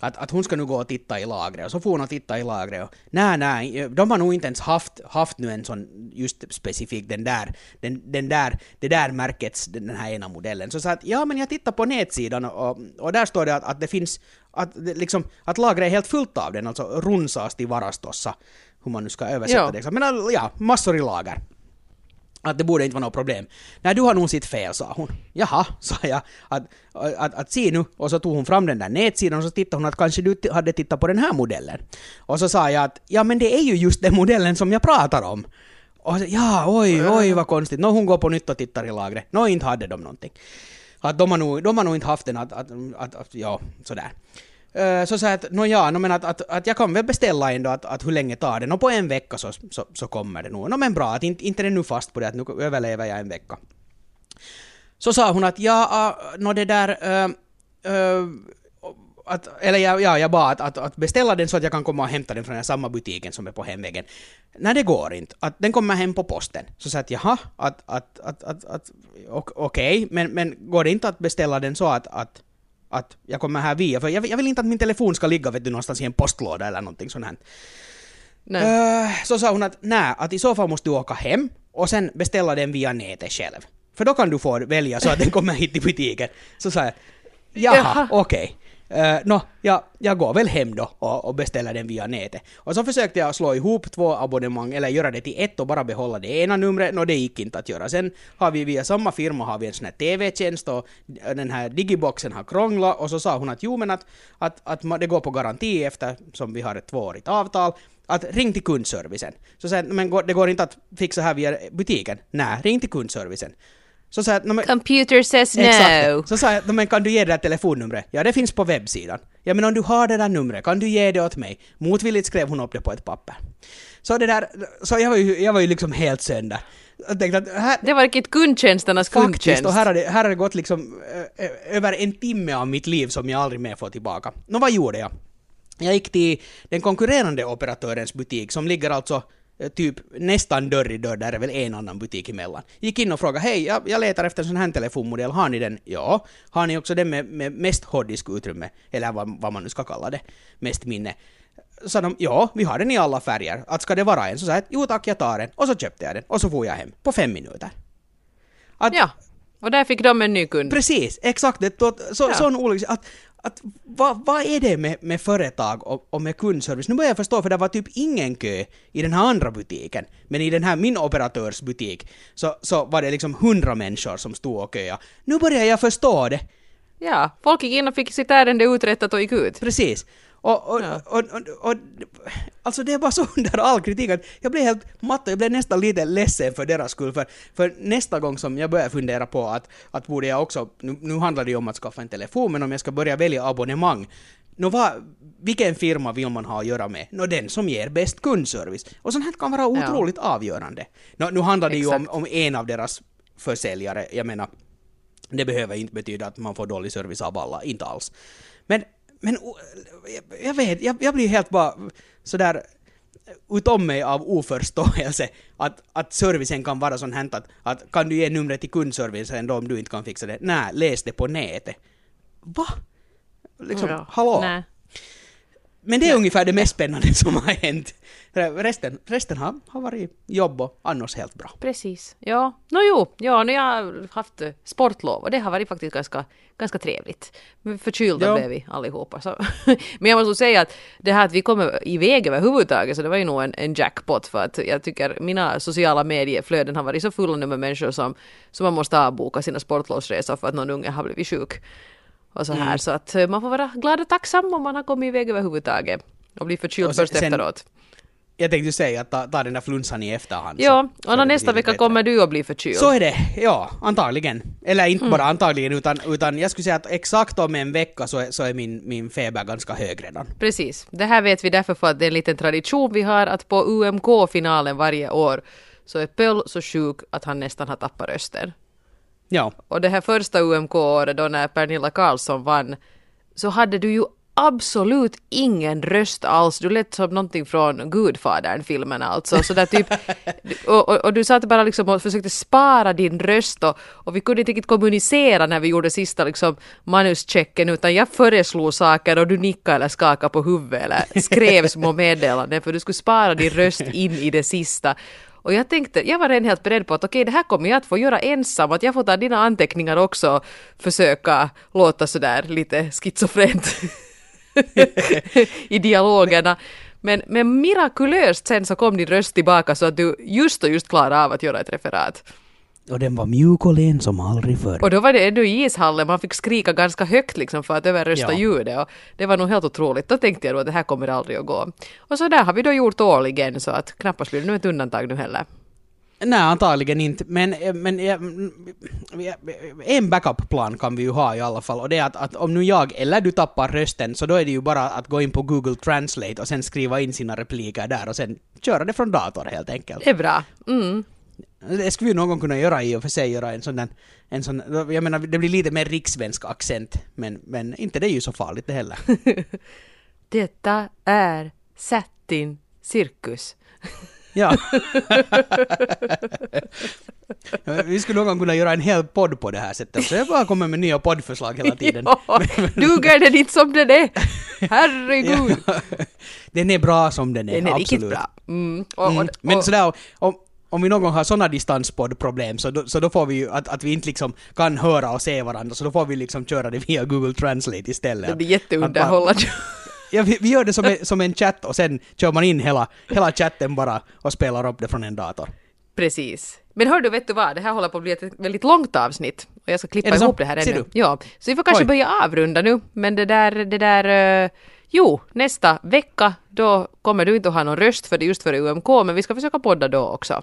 Att, att hon ska nu gå och titta i lagret och så får hon och titta i lagret och nej, nej, de har nog inte ens haft, haft nu en sån just specifik den där, den, den där, det där märkets, den här ena modellen. Så sa att ja men jag tittar på nätsidan och, och där står det att, att det finns, att liksom, att lagret är helt fullt av den, alltså runsaasti varastossa, hur man nu ska översätta Ja. det. Men ja, massor i lager. Att det borde inte vara något problem. Nej, du har nog sitt fel, sa hon. Jaha, sa jag. Att, att, att se nu. Och så tog hon fram den där nätsidan och så tittade hon att kanske du hade tittat på den här modellen. Och så sa jag att ja, men det är ju just den modellen som jag pratar om. Och så, ja, oj, oj vad konstigt. Nå, hon går på nytt och tittar i lagret. Nå, inte hade de någonting. Att de har nog, de har nog inte haft den att, att, att, att ja, sådär så sa jag att, nå ja, no, men att, att, att jag kan väl beställa ändå att, att hur länge tar det? Nå på en vecka så, så, så kommer det nog. Nå men bra, att inte, inte är det nu fast på det att nu överlever jag en vecka. Så sa hon att ja, uh, nå det där, uh, uh, att, eller ja, ja, jag bad att, att, att beställa den så att jag kan komma och hämta den från den samma butiken som är på hemvägen. Nej, det går inte. Att den kommer hem på posten. Så sa jag att jaha, att, att, att, att, att okej, okay, men, men går det inte att beställa den så att, att, att jag kommer här via? För jag, jag vill inte att min telefon ska ligga vet du, någonstans i en postlåda eller någonting sånt här. Uh, så sa hon att nej, att i så fall måste du åka hem och sen beställa den via nätet själv. För då kan du få välja så att den kommer hit till butiken. Så sa jag, jaha. okej. Okay. Eh, uh, Nå, jag, jag går väl hem då och, och, beställer den via nätet. Och så försökte jag slå ihop två abonnemang, eller göra det till ett och bara behålla det ena numret, Nå, det gick inte att göra. Sen har vi via samma firma har vi en sån här TV-tjänst och den här digiboxen har krånglat och så sa hon att jo men att, att, att det går på garanti eftersom vi har ett tvåårigt avtal att ring till kundservicen. Så sen, men det går inte att fixa här via butiken. Nej, ring till kundservicen. Så sa jag, men, Computer says exakt, no. Så sa jag, men kan du ge det där telefonnumret? Ja, det finns på webbsidan. Ja, men om du har det där numret, kan du ge det åt mig? Motvilligt skrev hon upp det på ett papper. Så det där, så jag var ju, jag var ju liksom helt sönder. Jag tänkte att här, det var riktigt kundtjänsternas kundtjänst. Faktiskt, och här har det, här har det gått liksom ö, över en timme av mitt liv som jag aldrig mer får tillbaka. Nå, vad gjorde jag? Jag gick till den konkurrerande operatörens butik som ligger alltså Eh, typ nästan dörr i dörr, där är väl en annan butik emellan. Gick in och frågade hej, jag, jag letar efter en sån här telefonmodell, har ni den? Ja. Har ni också den med, med mest hårddiskutrymme? Eller vad, vad man nu ska kalla det, mest minne. Sa de, ja, vi har den i alla färger. Att ska det vara en? Så sa jag, jo tack, jag tar den. Och så köpte jag den. Och så får jag hem. På fem minuter. Att, ja, och där fick de en ny kund. Precis, exakt. Det, så, ja. Sån olycka. Att, att vad va är det med, med företag och, och, med kundservice? Nu börjar jag förstå, för det var typ ingen kö i den här andra butiken. Men i den här min operatörsbutik så, så var det liksom hundra människor som stod och köade. Nu börjar jag förstå det. Ja, folk gick in och fick sitt ärende uträttat och gick ut. Precis. Och, och, ja. och, och, och, alltså det var så under all kritik att jag blev helt matt jag blev nästan lite ledsen för deras skull. För, för nästa gång som jag började fundera på att, att borde jag också, nu, nu handlar det ju om att skaffa en telefon, men om jag ska börja välja abonnemang, Nå, vad, vilken firma vill man ha att göra med? Nå, den som ger bäst kundservice. Och sånt här kan vara otroligt ja. avgörande. Nå, nu handlar det Exakt. ju om, om en av deras försäljare, jag menar, det behöver inte betyda att man får dålig service av alla, inte alls. Men men jag vet, jag, jag blir helt bara sådär utom mig av oförståelse att, att servicen kan vara sån här att, att kan du ge numret till kundservicen då om du inte kan fixa det? Nej, läs det på nätet. Va? Liksom, ja. hallå? Nej. Men det är ungefär det mest spännande som har hänt. Resten, resten har, har varit jobb och annars helt bra. Precis. Ja, no, jo, ja, nu jag har haft sportlov och det har varit faktiskt ganska, ganska trevligt. Förkylda ja. blev vi allihopa. Så. Men jag måste säga att det här att vi kommer iväg överhuvudtaget så det var ju nog en, en jackpot för att jag tycker mina sociala medieflöden har varit så fulla nu med människor som, som man måste avboka sina sportlovsresor för att någon unge har blivit sjuk och så här. Mm. Så att eh, man får vara glad och tacksam om man har kommit iväg överhuvudtaget och bli förkyld och sen, först efteråt. Jag tänkte säga att ta, ta den där flunsan i efterhand. Ja, så, och så nästa vecka bättre. kommer du att bli förkyld. Så är det, ja, antagligen. Eller inte mm. bara antagligen, utan, utan jag skulle säga att exakt om en vecka så är, så är min, min feber ganska hög redan. Precis. Det här vet vi därför för att det är en liten tradition vi har att på UMK-finalen varje år så är Pöll så sjuk att han nästan har tappat rösten. Ja. Och det här första UMK-året då när Pernilla Karlsson vann så hade du ju absolut ingen röst alls. Du lät som någonting från Gudfadern-filmen alltså. Så där typ, och, och, och, du satt bara liksom och försökte spara din röst och, och vi kunde inte riktigt kommunicera när vi gjorde sista liksom manuschecken utan jag föreslog saker och du nickade eller skakade på huvudet eller skrev små meddelanden för du skulle spara din röst in i det sista. Och jag tänkte, jag var redan helt beredd på att okej, okay, det här kommer jag att få göra ensam, att jag får ta dina anteckningar också och försöka låta sådär lite schizofrent i dialogerna. Men, men mirakulöst sen så kom din röst tillbaka så att du just och just klarade av att göra ett referat. Och den var mjuk och len som aldrig förr. Och då var det ännu i ishallen, man fick skrika ganska högt liksom för att överrösta ja. ljudet. Och det var nog helt otroligt. Då tänkte jag då att det här kommer aldrig att gå. Och så där har vi då gjort årligen så att knappast blir det nu ett undantag nu heller. Nej, antagligen inte. Men, men ja, mm, ja, en backup-plan kan vi ju ha i alla fall. Och det är att, att om nu jag eller du tappar rösten så då är det ju bara att gå in på Google Translate och sen skriva in sina repliker där och sen köra det från dator helt enkelt. Det är bra. Mm. Det skulle vi någon kunna göra i och för sig, göra en sån där, en sån, jag menar det blir lite mer rikssvensk accent, men, men inte det är ju så farligt det heller. Detta är Sättin cirkus. Ja. Vi skulle någon gång kunna göra en hel podd på det här sättet. Så jag bara kommer med nya poddförslag hela tiden. Ja, duger den inte som den är? Herregud! Den är bra som den är, Den är absolut. riktigt bra. Mm. Och, och, Mm. Men sådär, om, om vi någon gång har sådana distanspoddproblem så då, så då får vi ju att, att vi inte liksom kan höra och se varandra så då får vi liksom köra det via Google Translate istället. det blir jätteunderhållande. Ja, vi, vi gör det som en, som en chatt och sen kör man in hela, hela chatten bara och spelar upp det från en dator. Precis. Men hör du, vet du vad? Det här håller på att bli ett väldigt långt avsnitt. Och jag ska klippa det ihop det här ännu. Ja, så vi får kanske Oj. börja avrunda nu. Men det där, det där... eh, jo, nästa vecka, då kommer du inte att ha någon röst för det just före UMK, men vi ska försöka podda då också.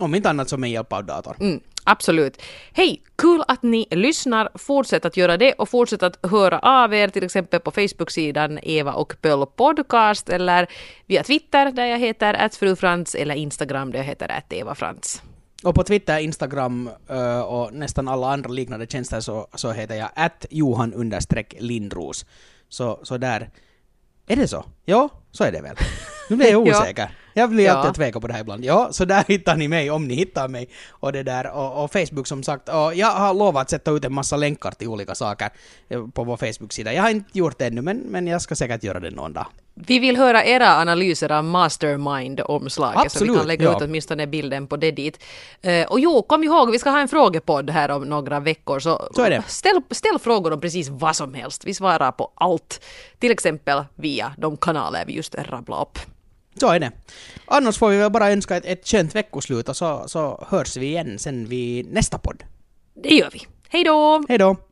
Om inte annat som med hjälp av dator. Mm, absolut. Hej, kul att ni lyssnar. Fortsätt att göra det och fortsätt att höra av er till exempel på Facebook-sidan Eva och Pöll podcast eller via Twitter där jag heter @frufrans eller Instagram där jag heter @evafrans. Och på Twitter, Instagram eh, och nästan alla andra liknande tjänster så, så heter jag att Johan Lindros. Så, så där... Är det så? Ja, så är det väl. Nu blir jag Ja. osäker. Jag blir Ja. alltid tveka på det här ibland. Ja, så där hittar ni mig om ni hittar mig. Och det där, och, och Facebook som sagt. Och jag har lovat att sätta ut en massa länkar till olika saker eh, på vår Facebook-sida. Jag har inte gjort det ännu, men, men jag ska säkert göra det någon dag. Vi vill höra era analyser av Mastermind-omslaget så vi kan lägga ja. ut åtminstone bilden på det dit. Eh, och jo, kom ihåg, vi ska ha en frågepodd här om några veckor så, Så. Ställ, ställ frågor om precis vad som helst. Vi svarar på allt. Till exempel via de kanaler vi just rabblade upp. Så är det. Annars får vi väl bara önska ett, ett skönt veckoslut och så, så hörs vi igen sen vid nästa podd. Det gör vi. Hej då! Hej då!